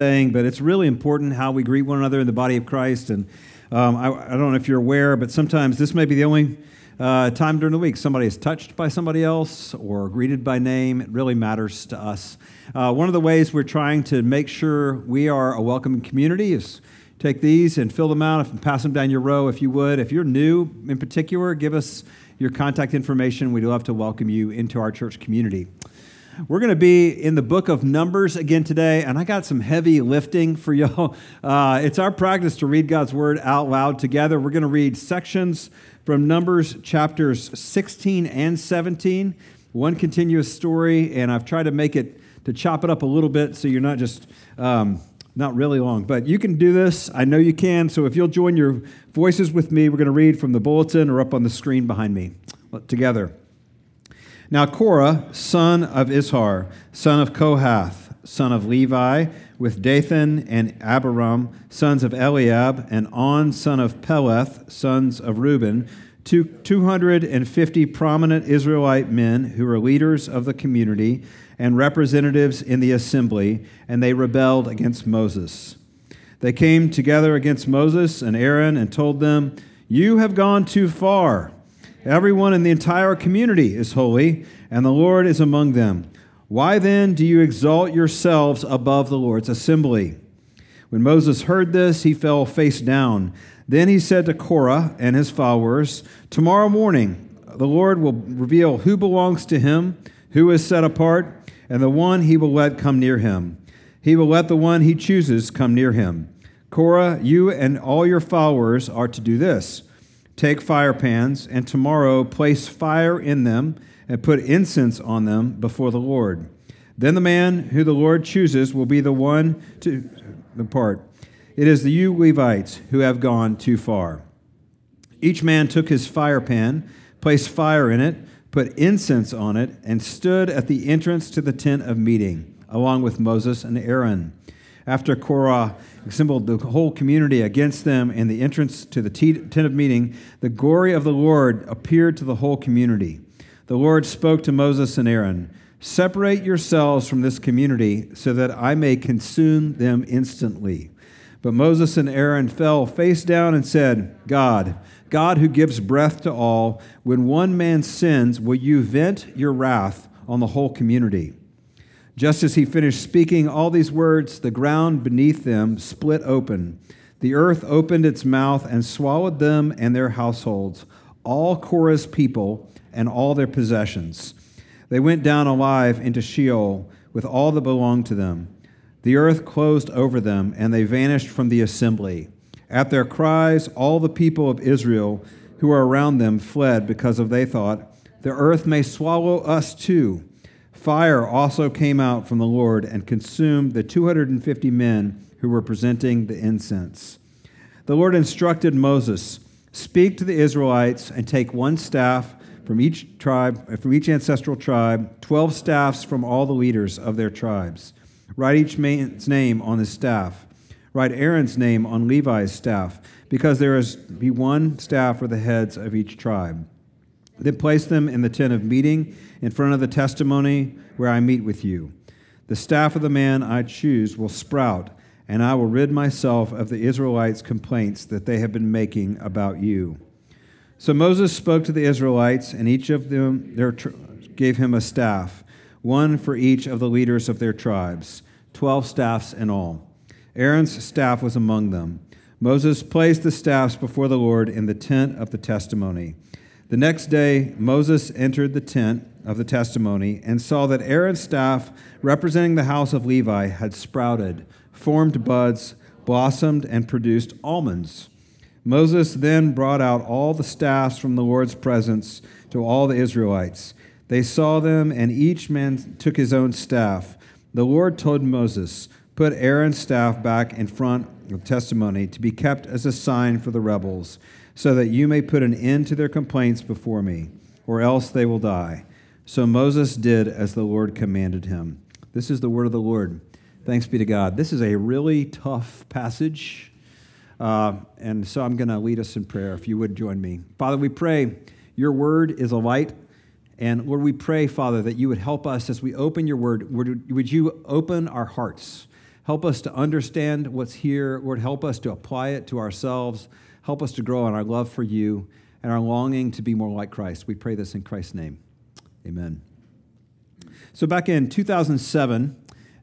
saying, but it's really important how we greet one another in the body of Christ. And um, I, I, don't know if you're aware, but sometimes this may be the only uh, time during the week somebody is touched by somebody else or greeted by name. It really matters to us. Uh, one of the ways we're trying to make sure we are a welcoming community is take these and fill them out and pass them down your row if you would. If you're new in particular, give us your contact information. We'd love to welcome you into our church community. We're going to be in the book of Numbers again today, and I got some heavy lifting for y'all. Uh, it's our practice to read God's word out loud together. We're going to read sections from Numbers chapters 16 and 17, one continuous story, and I've tried to make it to chop it up a little bit so you're not just. Um, not really long, but you can do this. I know you can. So if you'll join your voices with me, we're going to read from the bulletin or up on the screen behind me together. Now Korah, son of Izhar, son of Kohath, son of Levi, with Dathan and Abiram, sons of Eliab, and On, son of Peleth, sons of Reuben, two, 250 prominent Israelite men who were leaders of the community and representatives in the assembly, and they rebelled against Moses. They came together against Moses and Aaron and told them, You have gone too far. Everyone in the entire community is holy, and the Lord is among them. Why then do you exalt yourselves above the Lord's assembly? When Moses heard this, he fell face down. Then he said to Korah and his followers, Tomorrow morning the Lord will reveal who belongs to him, who is set apart, and the one he will let come near him. He will let the one he chooses come near him. Korah, you and all your followers are to do this Take fire pans, and tomorrow place fire in them, and put incense on them before the Lord. Then the man who the Lord chooses will be the one to depart. It is the you Levites who have gone too far. Each man took his fire pan, placed fire in it, put incense on it, and stood at the entrance to the tent of meeting, along with Moses and Aaron. After Korah assembled the whole community against them in the entrance to the tent of meeting, the glory of the Lord appeared to the whole community. The Lord spoke to Moses and Aaron Separate yourselves from this community so that I may consume them instantly. But Moses and Aaron fell face down and said, God, God who gives breath to all, when one man sins, will you vent your wrath on the whole community? Just as he finished speaking all these words, the ground beneath them split open. The earth opened its mouth and swallowed them and their households, all Korah's people and all their possessions. They went down alive into Sheol with all that belonged to them. The earth closed over them, and they vanished from the assembly. At their cries, all the people of Israel who were around them fled because of they thought, The earth may swallow us too. Fire also came out from the Lord and consumed the 250 men who were presenting the incense. The Lord instructed Moses Speak to the Israelites and take one staff from each tribe, from each ancestral tribe, 12 staffs from all the leaders of their tribes. Write each man's name on his staff. Write Aaron's name on Levi's staff, because there is be one staff for the heads of each tribe. Then place them in the tent of meeting in front of the testimony where I meet with you. The staff of the man I choose will sprout, and I will rid myself of the Israelites' complaints that they have been making about you. So Moses spoke to the Israelites, and each of them their, gave him a staff, one for each of the leaders of their tribes, twelve staffs in all. Aaron's staff was among them. Moses placed the staffs before the Lord in the tent of the testimony. The next day, Moses entered the tent of the testimony and saw that Aaron's staff, representing the house of Levi, had sprouted, formed buds, blossomed, and produced almonds. Moses then brought out all the staffs from the Lord's presence to all the Israelites. They saw them, and each man took his own staff. The Lord told Moses, Put Aaron's staff back in front of testimony to be kept as a sign for the rebels so that you may put an end to their complaints before me, or else they will die. So Moses did as the Lord commanded him. This is the word of the Lord. Thanks be to God. This is a really tough passage. Uh, and so I'm going to lead us in prayer, if you would join me. Father, we pray your word is a light. And Lord, we pray, Father, that you would help us as we open your word. Would, would you open our hearts? Help us to understand what's here. Lord, help us to apply it to ourselves. Help us to grow in our love for you and our longing to be more like Christ. We pray this in Christ's name. Amen. So, back in 2007,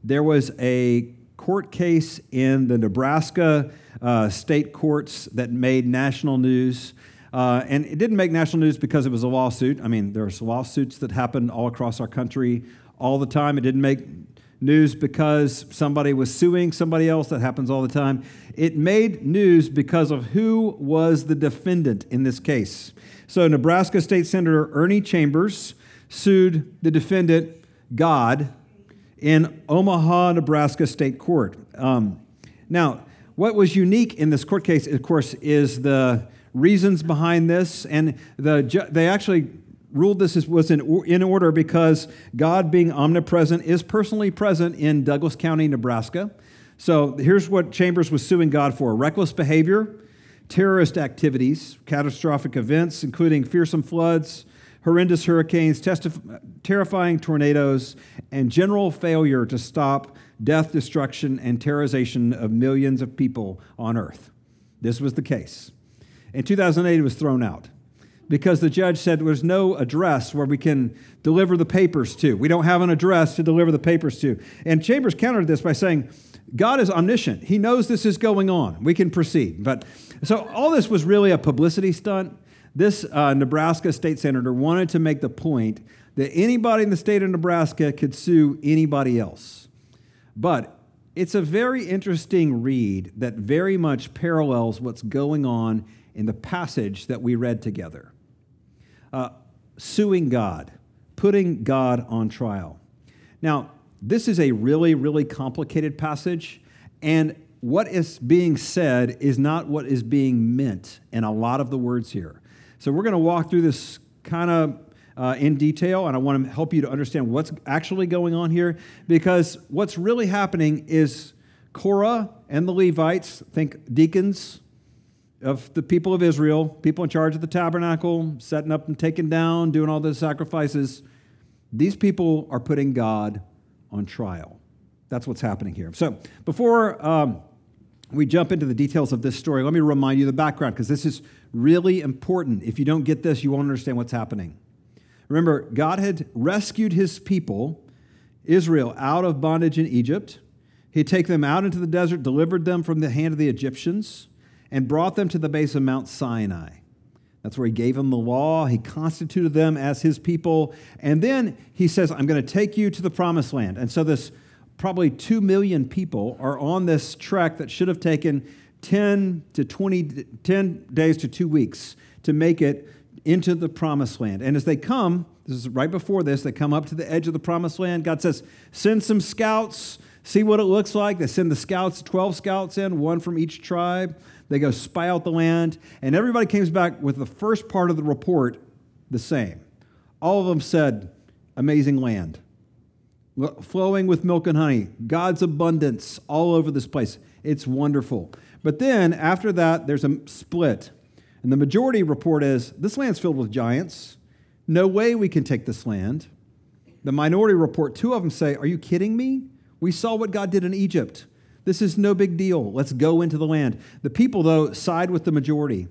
there was a court case in the Nebraska uh, state courts that made national news. Uh, and it didn't make national news because it was a lawsuit. I mean, there's lawsuits that happen all across our country all the time. It didn't make news because somebody was suing somebody else. That happens all the time. It made news because of who was the defendant in this case. So, Nebraska State Senator Ernie Chambers sued the defendant, God, in Omaha, Nebraska State Court. Um, now, what was unique in this court case, of course, is the reasons behind this, and the they actually ruled this was in, in order because God, being omnipresent, is personally present in Douglas County, Nebraska. So here's what Chambers was suing God for reckless behavior, terrorist activities, catastrophic events, including fearsome floods, horrendous hurricanes, testif- terrifying tornadoes, and general failure to stop death, destruction, and terrorization of millions of people on earth. This was the case. In 2008, it was thrown out because the judge said there's no address where we can deliver the papers to. We don't have an address to deliver the papers to. And Chambers countered this by saying, God is omniscient. He knows this is going on. We can proceed. But so all this was really a publicity stunt. This uh, Nebraska state senator wanted to make the point that anybody in the state of Nebraska could sue anybody else. But it's a very interesting read that very much parallels what's going on in the passage that we read together uh, suing God, putting God on trial. Now, this is a really, really complicated passage, and what is being said is not what is being meant in a lot of the words here. So, we're going to walk through this kind of uh, in detail, and I want to help you to understand what's actually going on here because what's really happening is Korah and the Levites, think deacons, of the people of Israel, people in charge of the tabernacle, setting up and taking down, doing all the sacrifices, these people are putting God on trial. That's what's happening here. So before um, we jump into the details of this story, let me remind you the background because this is really important. If you don't get this, you won't understand what's happening. Remember, God had rescued his people, Israel, out of bondage in Egypt. He'd taken them out into the desert, delivered them from the hand of the Egyptians and brought them to the base of Mount Sinai. That's where he gave them the law. He constituted them as his people. And then he says, I'm going to take you to the promised land. And so, this probably 2 million people are on this trek that should have taken 10 to 20, 10 days to two weeks to make it into the promised land. And as they come, this is right before this, they come up to the edge of the promised land. God says, Send some scouts, see what it looks like. They send the scouts, 12 scouts in, one from each tribe. They go spy out the land, and everybody comes back with the first part of the report the same. All of them said, Amazing land, flowing with milk and honey, God's abundance all over this place. It's wonderful. But then after that, there's a split. And the majority report is this land's filled with giants. No way we can take this land. The minority report, two of them say, Are you kidding me? We saw what God did in Egypt. This is no big deal. Let's go into the land. The people, though, side with the majority.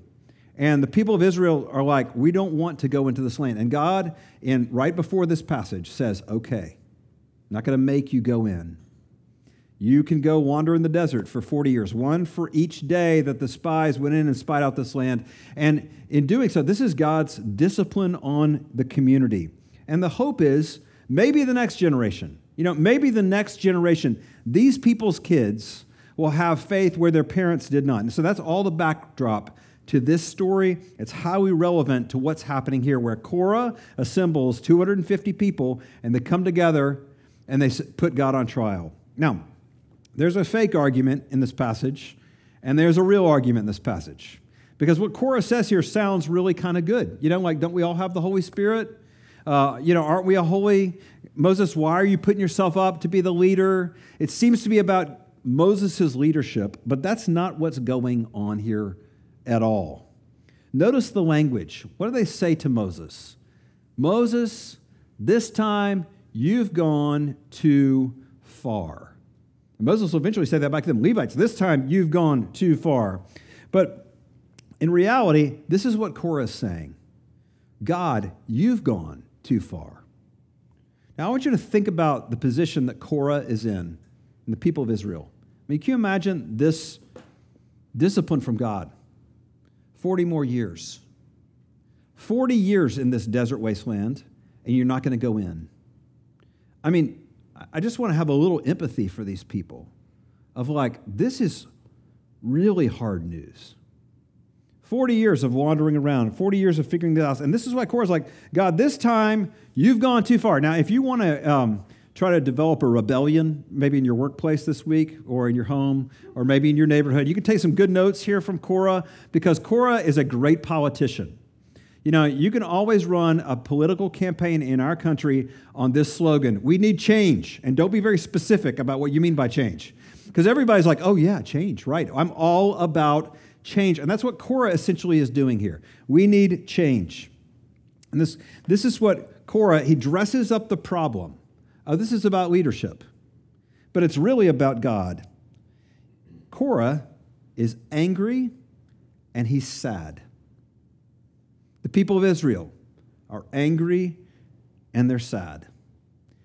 And the people of Israel are like, we don't want to go into this land. And God, in right before this passage, says, okay, I'm not going to make you go in. You can go wander in the desert for 40 years, one for each day that the spies went in and spied out this land. And in doing so, this is God's discipline on the community. And the hope is maybe the next generation, you know, maybe the next generation, these people's kids will have faith where their parents did not. And so that's all the backdrop to this story. It's highly relevant to what's happening here, where Korah assembles 250 people and they come together and they put God on trial. Now, there's a fake argument in this passage, and there's a real argument in this passage. Because what Korah says here sounds really kind of good. You know, like, don't we all have the Holy Spirit? Uh, you know, aren't we a holy? Moses, why are you putting yourself up to be the leader? It seems to be about Moses' leadership, but that's not what's going on here at all. Notice the language. What do they say to Moses? Moses, this time you've gone too far. Moses will eventually say that back to them Levites, this time you've gone too far. But in reality, this is what Korah is saying God, you've gone too far. Now, I want you to think about the position that Korah is in and the people of Israel. I mean, can you imagine this discipline from God? 40 more years. 40 years in this desert wasteland, and you're not going to go in. I mean, I just want to have a little empathy for these people of like, this is really hard news. 40 years of wandering around, 40 years of figuring this out. And this is why Korah's like, God, this time you've gone too far. Now, if you want to um, try to develop a rebellion, maybe in your workplace this week or in your home or maybe in your neighborhood, you can take some good notes here from Korah because Korah is a great politician. You know, you can always run a political campaign in our country on this slogan We need change. And don't be very specific about what you mean by change. Because everybody's like, oh, yeah, change, right. I'm all about change. And that's what Korah essentially is doing here. We need change. And this, this is what Korah, he dresses up the problem. Uh, this is about leadership, but it's really about God. Korah is angry and he's sad. The people of Israel are angry and they're sad.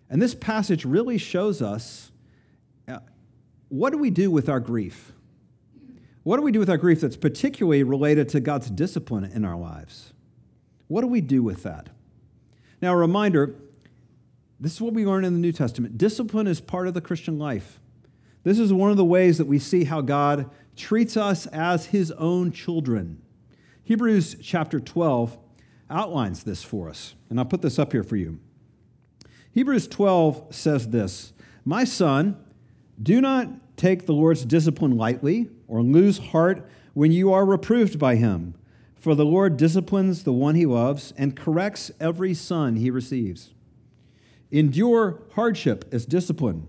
And this passage really shows us uh, what do we do with our grief? What do we do with our grief that's particularly related to God's discipline in our lives? What do we do with that? Now, a reminder this is what we learn in the New Testament discipline is part of the Christian life. This is one of the ways that we see how God treats us as his own children. Hebrews chapter 12 outlines this for us, and I'll put this up here for you. Hebrews 12 says this My son, do not take the Lord's discipline lightly or lose heart when you are reproved by him. For the Lord disciplines the one he loves and corrects every son he receives. Endure hardship as discipline.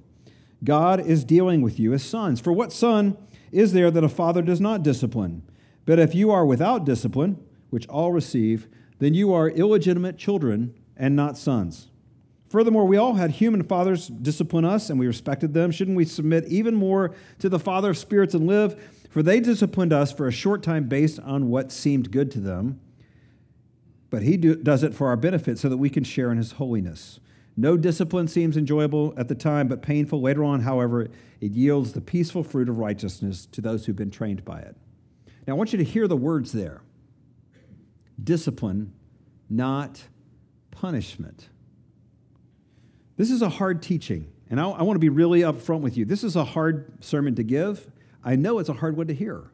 God is dealing with you as sons. For what son is there that a father does not discipline? But if you are without discipline, which all receive, then you are illegitimate children and not sons. Furthermore, we all had human fathers discipline us, and we respected them. Shouldn't we submit even more to the Father of spirits and live? For they disciplined us for a short time based on what seemed good to them. But He do, does it for our benefit so that we can share in His holiness. No discipline seems enjoyable at the time, but painful later on. However, it yields the peaceful fruit of righteousness to those who've been trained by it. Now, I want you to hear the words there discipline, not punishment. This is a hard teaching, and I, I want to be really upfront with you. This is a hard sermon to give. I know it's a hard one to hear.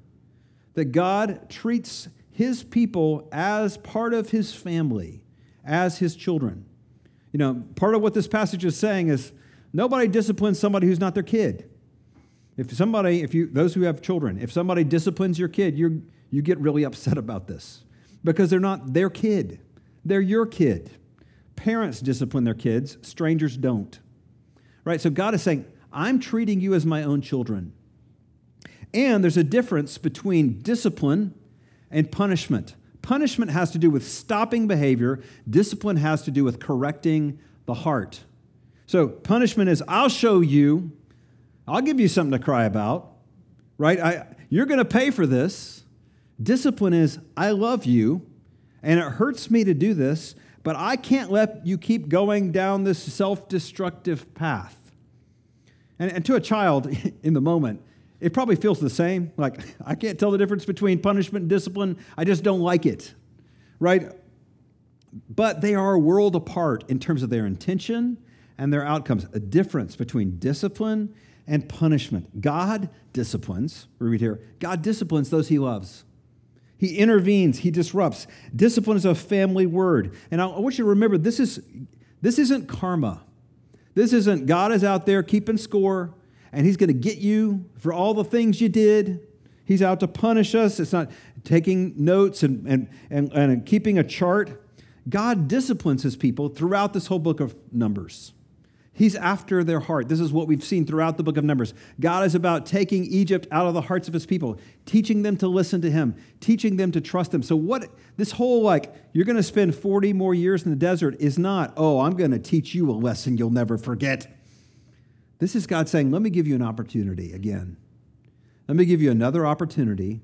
That God treats his people as part of his family, as his children. You know, part of what this passage is saying is nobody disciplines somebody who's not their kid. If somebody, if you, those who have children, if somebody disciplines your kid, you you get really upset about this because they're not their kid, they're your kid. Parents discipline their kids, strangers don't. Right? So God is saying, I'm treating you as my own children. And there's a difference between discipline and punishment. Punishment has to do with stopping behavior, discipline has to do with correcting the heart. So, punishment is I'll show you, I'll give you something to cry about, right? I, you're going to pay for this. Discipline is, I love you, and it hurts me to do this, but I can't let you keep going down this self destructive path. And, and to a child in the moment, it probably feels the same. Like, I can't tell the difference between punishment and discipline. I just don't like it, right? But they are a world apart in terms of their intention and their outcomes. A difference between discipline and punishment. God disciplines, we read here, God disciplines those he loves. He intervenes, he disrupts. Discipline is a family word. And I want you to remember this is this isn't karma. This isn't God is out there keeping score and he's going to get you for all the things you did. He's out to punish us. It's not taking notes and, and, and, and keeping a chart. God disciplines his people throughout this whole book of Numbers. He's after their heart. This is what we've seen throughout the book of Numbers. God is about taking Egypt out of the hearts of his people, teaching them to listen to him, teaching them to trust him. So, what this whole like, you're going to spend 40 more years in the desert is not, oh, I'm going to teach you a lesson you'll never forget. This is God saying, Let me give you an opportunity again. Let me give you another opportunity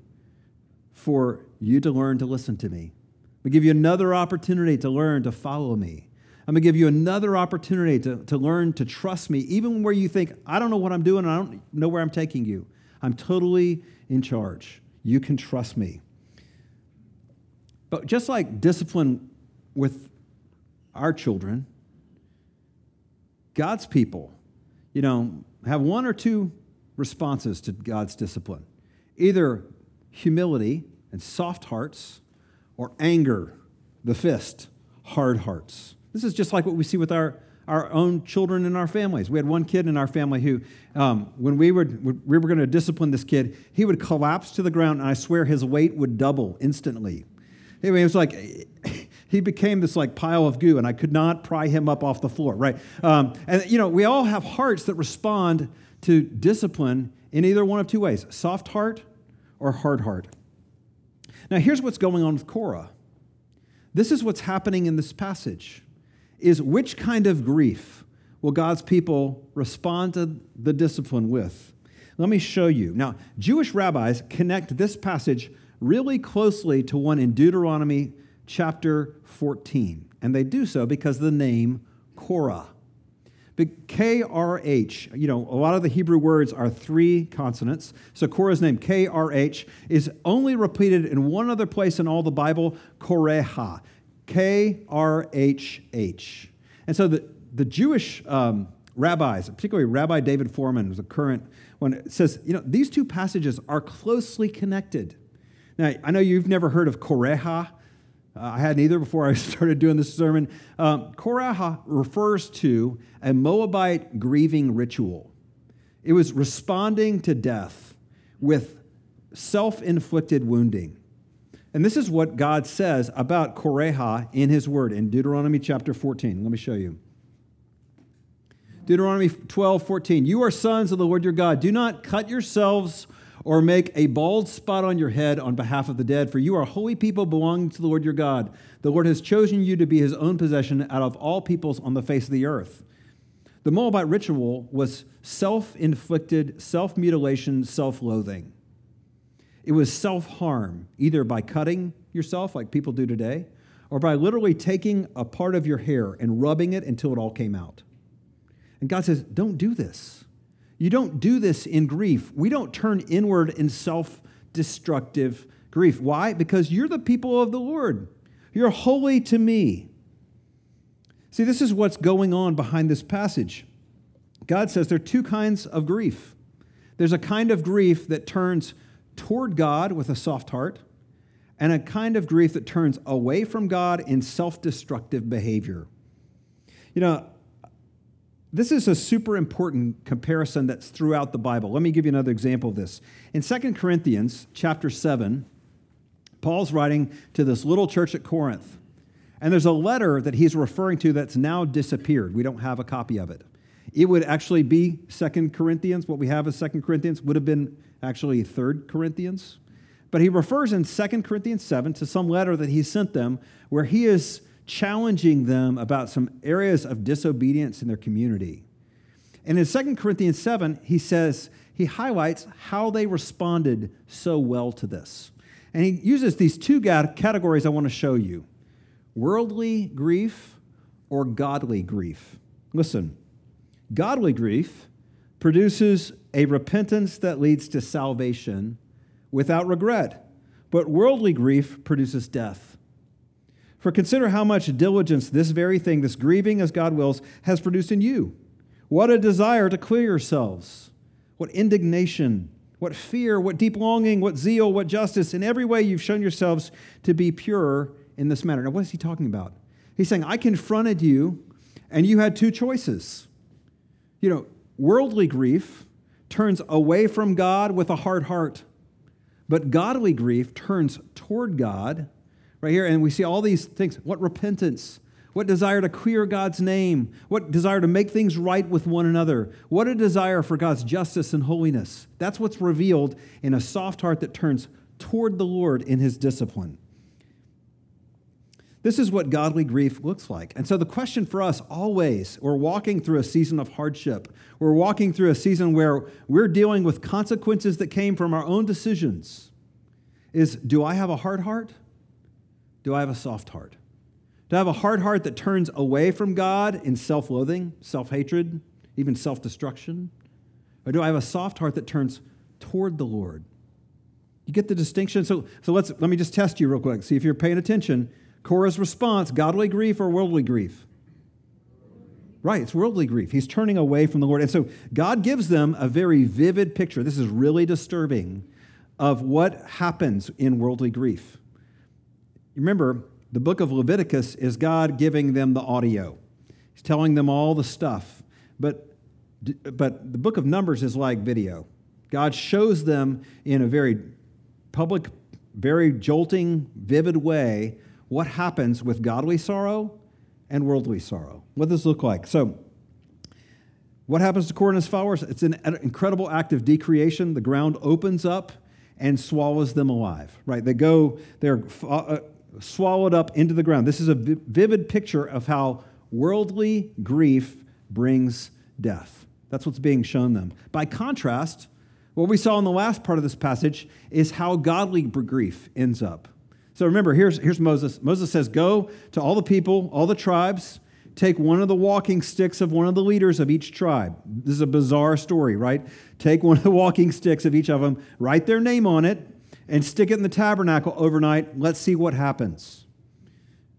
for you to learn to listen to me. Let me give you another opportunity to learn to follow me. I'm going to give you another opportunity to, to learn to trust me, even where you think, I don't know what I'm doing, I don't know where I'm taking you. I'm totally in charge. You can trust me. But just like discipline with our children, God's people, you know, have one or two responses to God's discipline either humility and soft hearts, or anger, the fist, hard hearts. This is just like what we see with our, our own children in our families. We had one kid in our family who, um, when we were, we were going to discipline this kid, he would collapse to the ground, and I swear his weight would double instantly. Anyway, it was like he became this like pile of goo, and I could not pry him up off the floor, right? Um, and you know, we all have hearts that respond to discipline in either one of two ways soft heart or hard heart. Now, here's what's going on with Korah. This is what's happening in this passage is which kind of grief will God's people respond to the discipline with? Let me show you. Now, Jewish rabbis connect this passage really closely to one in Deuteronomy chapter 14, and they do so because of the name Korah. But KRH, you know, a lot of the Hebrew words are three consonants. So Korah's name, KRH, is only repeated in one other place in all the Bible, Koreha. K R H H. And so the, the Jewish um, rabbis, particularly Rabbi David Fohrman, was a current one, says, you know, these two passages are closely connected. Now, I know you've never heard of Koreha. Uh, I hadn't either before I started doing this sermon. Um, Koreha refers to a Moabite grieving ritual. It was responding to death with self inflicted wounding. And this is what God says about Koreha in his word in Deuteronomy chapter 14. Let me show you. Deuteronomy 12, 14. You are sons of the Lord your God. Do not cut yourselves or make a bald spot on your head on behalf of the dead, for you are holy people belonging to the Lord your God. The Lord has chosen you to be his own possession out of all peoples on the face of the earth. The Moabite ritual was self inflicted, self mutilation, self loathing. It was self harm, either by cutting yourself, like people do today, or by literally taking a part of your hair and rubbing it until it all came out. And God says, Don't do this. You don't do this in grief. We don't turn inward in self destructive grief. Why? Because you're the people of the Lord. You're holy to me. See, this is what's going on behind this passage. God says there are two kinds of grief. There's a kind of grief that turns toward God with a soft heart, and a kind of grief that turns away from God in self destructive behavior. You know, this is a super important comparison that's throughout the Bible. Let me give you another example of this. In 2 Corinthians chapter 7, Paul's writing to this little church at Corinth. And there's a letter that he's referring to that's now disappeared. We don't have a copy of it. It would actually be Second Corinthians. What we have as Second Corinthians would have been actually Third Corinthians. But he refers in Second Corinthians 7 to some letter that he sent them where he is challenging them about some areas of disobedience in their community. And in 2 Corinthians 7, he says, he highlights how they responded so well to this. And he uses these two categories I want to show you worldly grief or godly grief. Listen, godly grief produces a repentance that leads to salvation without regret, but worldly grief produces death. For consider how much diligence this very thing, this grieving as God wills, has produced in you. What a desire to clear yourselves. What indignation, what fear, what deep longing, what zeal, what justice. In every way, you've shown yourselves to be pure in this matter. Now, what is he talking about? He's saying, I confronted you, and you had two choices. You know, worldly grief turns away from God with a hard heart, but godly grief turns toward God right here. And we see all these things what repentance, what desire to clear God's name, what desire to make things right with one another, what a desire for God's justice and holiness. That's what's revealed in a soft heart that turns toward the Lord in his discipline. This is what godly grief looks like. And so the question for us always, we're walking through a season of hardship. We're walking through a season where we're dealing with consequences that came from our own decisions. Is do I have a hard heart? Do I have a soft heart? Do I have a hard heart that turns away from God in self loathing, self hatred, even self destruction? Or do I have a soft heart that turns toward the Lord? You get the distinction? So, so let's, let me just test you real quick. See if you're paying attention. Korah's response godly grief or worldly grief? Right, it's worldly grief. He's turning away from the Lord. And so God gives them a very vivid picture. This is really disturbing of what happens in worldly grief. Remember, the book of Leviticus is God giving them the audio. He's telling them all the stuff. But, but the book of Numbers is like video. God shows them in a very public, very jolting, vivid way what happens with godly sorrow and worldly sorrow. What does this look like? So, what happens to his followers? It's an incredible act of decreation. The ground opens up and swallows them alive, right? They go, they're uh, swallowed up into the ground. This is a vivid picture of how worldly grief brings death. That's what's being shown them. By contrast, what we saw in the last part of this passage is how godly grief ends up. So remember, here's, here's Moses. Moses says, Go to all the people, all the tribes, take one of the walking sticks of one of the leaders of each tribe. This is a bizarre story, right? Take one of the walking sticks of each of them, write their name on it, and stick it in the tabernacle overnight. Let's see what happens.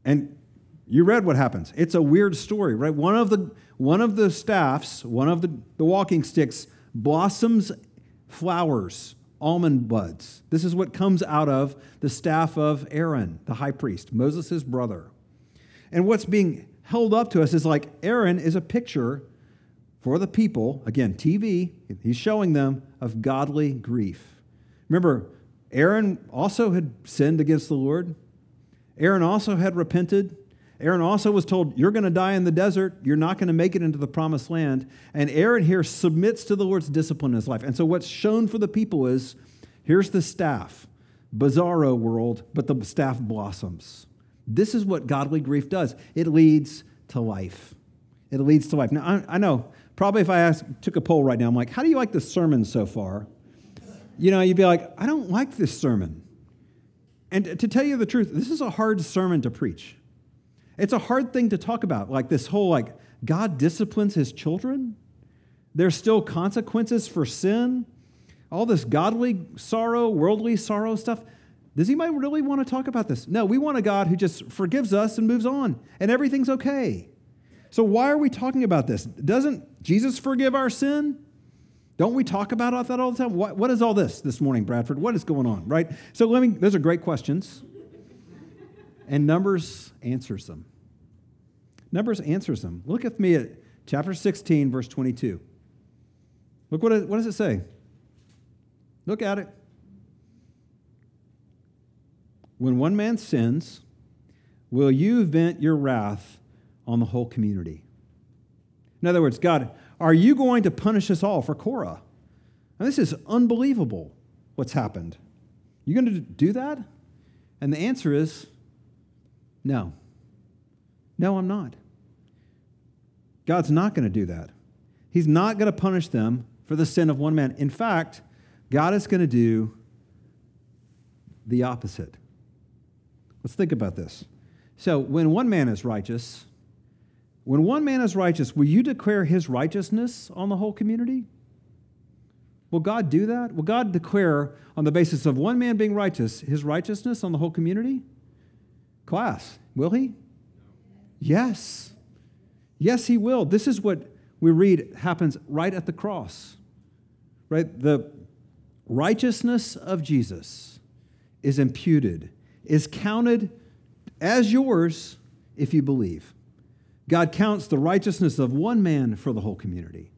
And you read what happens. It's a weird story, right? One of the, one of the staffs, one of the, the walking sticks, blossoms flowers almond buds. This is what comes out of the staff of Aaron, the high priest, Moses' brother. And what's being held up to us is like Aaron is a picture for the people, again, TV, he's showing them of godly grief. Remember, Aaron also had sinned against the Lord. Aaron also had repented. Aaron also was told, You're going to die in the desert. You're not going to make it into the promised land. And Aaron here submits to the Lord's discipline in his life. And so, what's shown for the people is here's the staff, bizarro world, but the staff blossoms. This is what godly grief does it leads to life. It leads to life. Now, I, I know, probably if I asked, took a poll right now, I'm like, How do you like the sermon so far? You know, you'd be like, I don't like this sermon. And to tell you the truth, this is a hard sermon to preach. It's a hard thing to talk about, like this whole like God disciplines his children. There's still consequences for sin. All this godly sorrow, worldly sorrow stuff. Does anybody really want to talk about this? No, we want a God who just forgives us and moves on, and everything's okay. So, why are we talking about this? Doesn't Jesus forgive our sin? Don't we talk about that all the time? What, what is all this this morning, Bradford? What is going on, right? So, let me, those are great questions. And Numbers answers them. Numbers answers them. Look with me at chapter 16, verse 22. Look what, it, what does it say? Look at it. When one man sins, will you vent your wrath on the whole community? In other words, God, are you going to punish us all for Korah? Now, this is unbelievable what's happened. You going to do that? And the answer is no. No, I'm not. God's not going to do that. He's not going to punish them for the sin of one man. In fact, God is going to do the opposite. Let's think about this. So, when one man is righteous, when one man is righteous, will you declare his righteousness on the whole community? Will God do that? Will God declare, on the basis of one man being righteous, his righteousness on the whole community? Class, will he? Yes. Yes, he will. This is what we read happens right at the cross. Right? The righteousness of Jesus is imputed, is counted as yours if you believe. God counts the righteousness of one man for the whole community.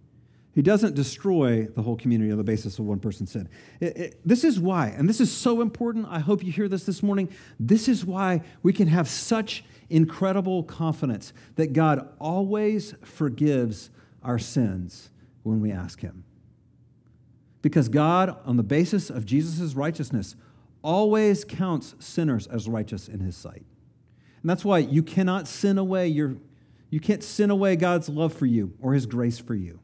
He doesn't destroy the whole community on the basis of one person's sin. It, it, this is why, and this is so important. I hope you hear this this morning. This is why we can have such incredible confidence that God always forgives our sins when we ask Him. Because God, on the basis of Jesus' righteousness, always counts sinners as righteous in His sight. And that's why you cannot sin away your you can't sin away God's love for you or his grace for you.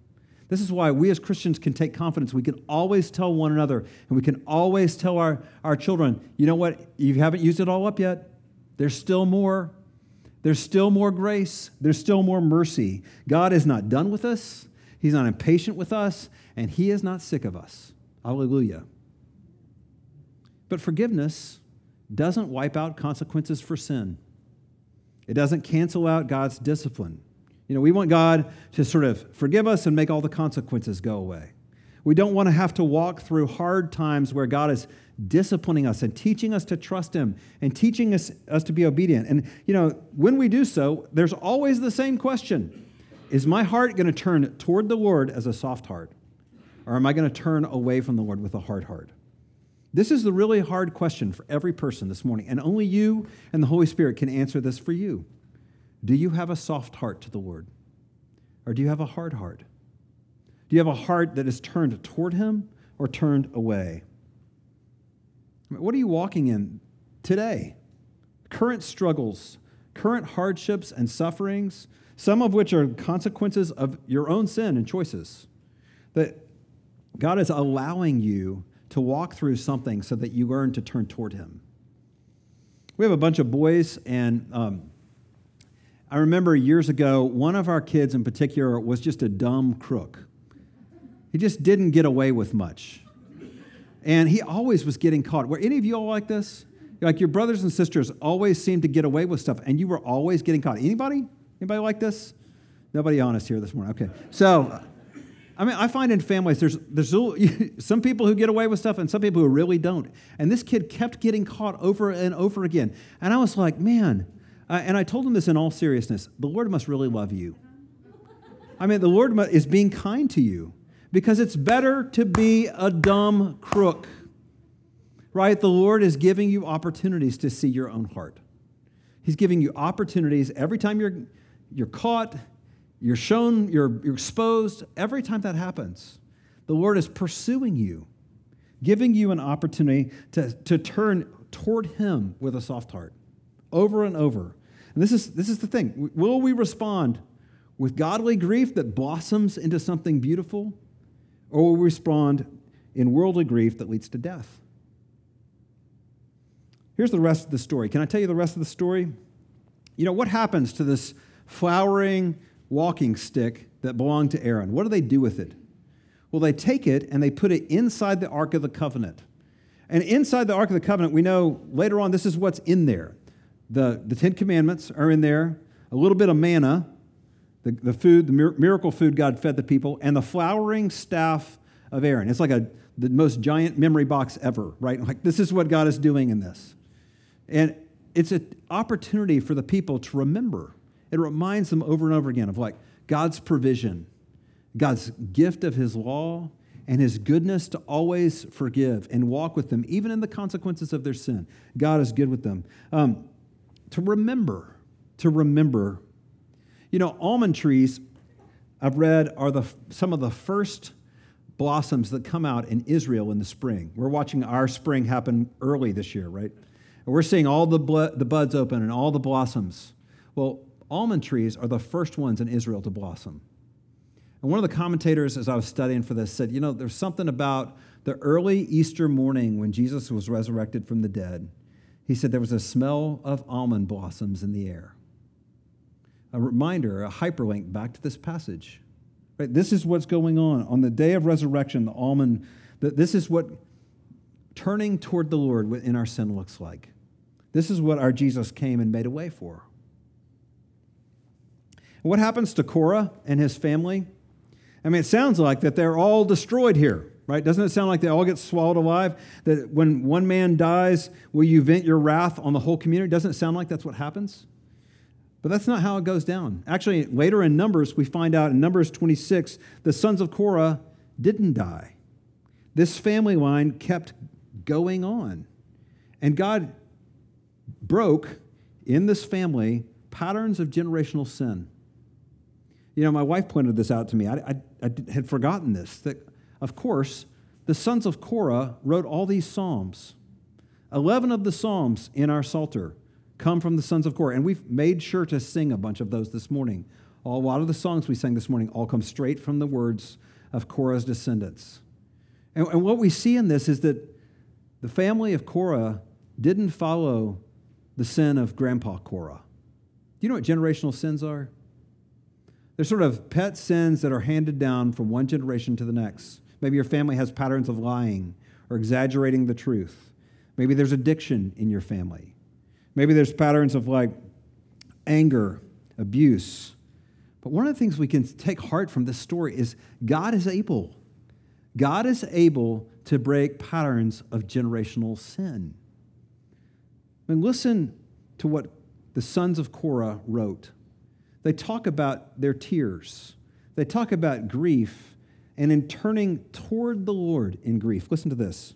This is why we as Christians can take confidence. We can always tell one another, and we can always tell our, our children, you know what? You haven't used it all up yet. There's still more. There's still more grace. There's still more mercy. God is not done with us, He's not impatient with us, and He is not sick of us. Hallelujah. But forgiveness doesn't wipe out consequences for sin, it doesn't cancel out God's discipline. You know, we want God to sort of forgive us and make all the consequences go away. We don't want to have to walk through hard times where God is disciplining us and teaching us to trust Him and teaching us, us to be obedient. And, you know, when we do so, there's always the same question Is my heart going to turn toward the Lord as a soft heart? Or am I going to turn away from the Lord with a hard heart? This is the really hard question for every person this morning, and only you and the Holy Spirit can answer this for you. Do you have a soft heart to the Lord? Or do you have a hard heart? Do you have a heart that is turned toward Him or turned away? What are you walking in today? Current struggles, current hardships and sufferings, some of which are consequences of your own sin and choices. That God is allowing you to walk through something so that you learn to turn toward Him. We have a bunch of boys, and um, I remember years ago, one of our kids in particular was just a dumb crook. He just didn't get away with much. And he always was getting caught. Were any of you all like this? Like your brothers and sisters always seemed to get away with stuff, and you were always getting caught. Anybody? Anybody like this? Nobody honest here this morning. Okay. So, I mean, I find in families there's there's some people who get away with stuff and some people who really don't. And this kid kept getting caught over and over again. And I was like, man. Uh, and I told him this in all seriousness: the Lord must really love you. I mean, the Lord is being kind to you because it's better to be a dumb crook. Right? The Lord is giving you opportunities to see your own heart. He's giving you opportunities every time you're, you're caught, you're shown, you're, you're exposed, every time that happens. The Lord is pursuing you, giving you an opportunity to, to turn toward Him with a soft heart over and over. And this is, this is the thing. Will we respond with godly grief that blossoms into something beautiful? or will we respond in worldly grief that leads to death? Here's the rest of the story. Can I tell you the rest of the story? You know, what happens to this flowering walking stick that belonged to Aaron? What do they do with it? Well, they take it and they put it inside the Ark of the Covenant. And inside the Ark of the Covenant, we know later on this is what's in there. The, the Ten Commandments are in there, a little bit of manna, the, the food, the miracle food God fed the people, and the flowering staff of Aaron. It's like a, the most giant memory box ever, right? Like, this is what God is doing in this. And it's an opportunity for the people to remember. It reminds them over and over again of like God's provision, God's gift of his law, and his goodness to always forgive and walk with them, even in the consequences of their sin. God is good with them. Um, to remember, to remember you know, almond trees, I've read, are the, some of the first blossoms that come out in Israel in the spring. We're watching our spring happen early this year, right? And we're seeing all the, bl- the buds open and all the blossoms. Well, almond trees are the first ones in Israel to blossom. And one of the commentators, as I was studying for this, said, you know, there's something about the early Easter morning when Jesus was resurrected from the dead. He said there was a smell of almond blossoms in the air a reminder, a hyperlink back to this passage. Right? This is what's going on. On the day of resurrection, the almond, this is what turning toward the Lord in our sin looks like. This is what our Jesus came and made a way for. What happens to Korah and his family? I mean, it sounds like that they're all destroyed here, right? Doesn't it sound like they all get swallowed alive? That when one man dies, will you vent your wrath on the whole community? Doesn't it sound like that's what happens? But that's not how it goes down. Actually, later in Numbers, we find out in Numbers 26, the sons of Korah didn't die. This family line kept going on. And God broke in this family patterns of generational sin. You know, my wife pointed this out to me. I, I, I had forgotten this. That, of course, the sons of Korah wrote all these Psalms. 11 of the Psalms in our Psalter come from the sons of Korah. And we've made sure to sing a bunch of those this morning. A lot of the songs we sang this morning all come straight from the words of Korah's descendants. And, and what we see in this is that the family of Korah didn't follow the sin of Grandpa Korah. Do you know what generational sins are? They're sort of pet sins that are handed down from one generation to the next. Maybe your family has patterns of lying or exaggerating the truth. Maybe there's addiction in your family. Maybe there's patterns of like anger, abuse. But one of the things we can take heart from this story is God is able. God is able to break patterns of generational sin. Mean, listen to what the sons of Korah wrote. They talk about their tears, they talk about grief, and in turning toward the Lord in grief. Listen to this.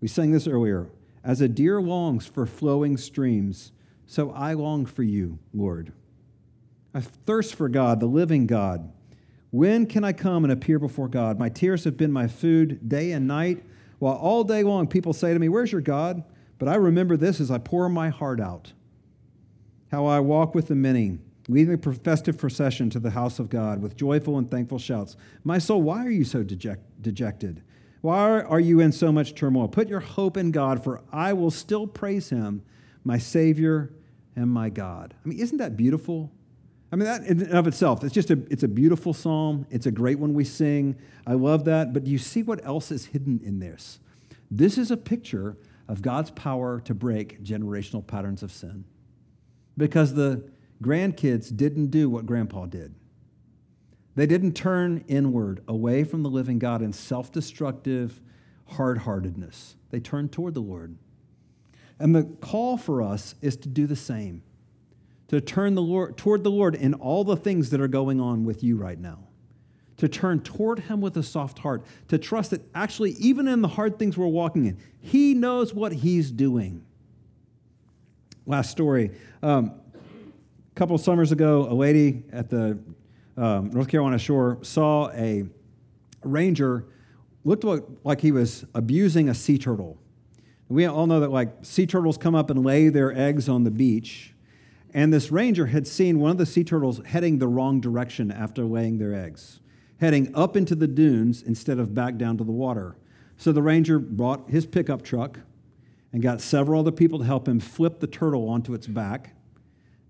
We sang this earlier. As a deer longs for flowing streams, so I long for you, Lord. I thirst for God, the living God. When can I come and appear before God? My tears have been my food day and night, while all day long people say to me, Where's your God? But I remember this as I pour my heart out. How I walk with the many, leading a festive procession to the house of God with joyful and thankful shouts. My soul, why are you so deject- dejected? Why are you in so much turmoil? Put your hope in God, for I will still praise him, my Savior and my God. I mean, isn't that beautiful? I mean, that in of itself, it's just a, it's a beautiful psalm. It's a great one we sing. I love that. But do you see what else is hidden in this? This is a picture of God's power to break generational patterns of sin. Because the grandkids didn't do what grandpa did. They didn't turn inward away from the living God in self destructive hard heartedness. They turned toward the Lord. And the call for us is to do the same, to turn the Lord, toward the Lord in all the things that are going on with you right now, to turn toward Him with a soft heart, to trust that actually, even in the hard things we're walking in, He knows what He's doing. Last story. Um, couple summers ago, a lady at the um, North Carolina shore saw a ranger looked like he was abusing a sea turtle. We all know that like sea turtles come up and lay their eggs on the beach. And this ranger had seen one of the sea turtles heading the wrong direction after laying their eggs, heading up into the dunes instead of back down to the water. So the ranger brought his pickup truck and got several other people to help him flip the turtle onto its back,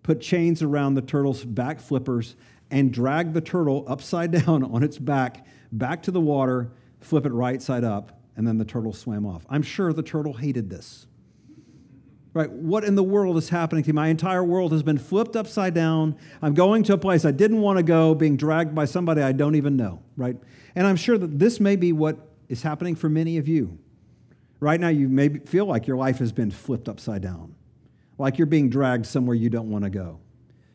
put chains around the turtle's back flippers, and drag the turtle upside down on its back back to the water, flip it right side up, and then the turtle swam off. I'm sure the turtle hated this. Right? What in the world is happening to me? My entire world has been flipped upside down. I'm going to a place I didn't want to go, being dragged by somebody I don't even know, right? And I'm sure that this may be what is happening for many of you. Right now, you may feel like your life has been flipped upside down, like you're being dragged somewhere you don't want to go.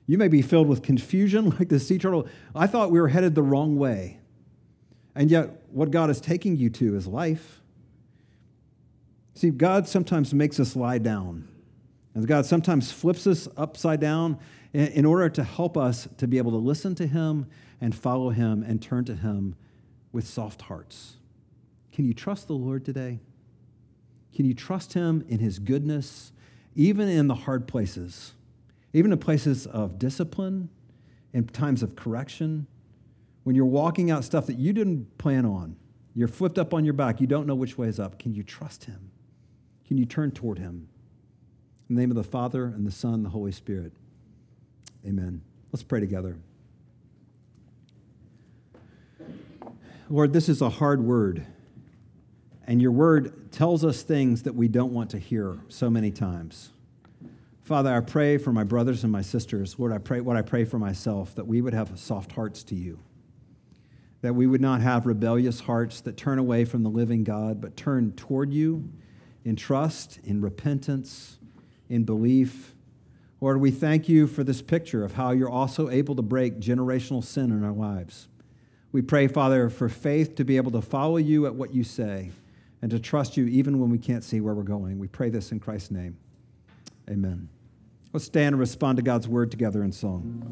You may be filled with confusion like the sea turtle. I thought we were headed the wrong way. And yet, what God is taking you to is life. See, God sometimes makes us lie down. And God sometimes flips us upside down in order to help us to be able to listen to Him and follow Him and turn to Him with soft hearts. Can you trust the Lord today? Can you trust Him in His goodness, even in the hard places? even in places of discipline, in times of correction, when you're walking out stuff that you didn't plan on, you're flipped up on your back, you don't know which way is up. Can you trust Him? Can you turn toward Him? In the name of the Father, and the Son, and the Holy Spirit. Amen. Let's pray together. Lord, this is a hard word, and your word tells us things that we don't want to hear so many times. Father, I pray for my brothers and my sisters. Lord, I pray what I pray for myself that we would have soft hearts to you. That we would not have rebellious hearts that turn away from the living God, but turn toward you in trust, in repentance, in belief. Lord, we thank you for this picture of how you're also able to break generational sin in our lives. We pray, Father, for faith to be able to follow you at what you say and to trust you even when we can't see where we're going. We pray this in Christ's name. Amen. Let's stand and respond to God's word together in song.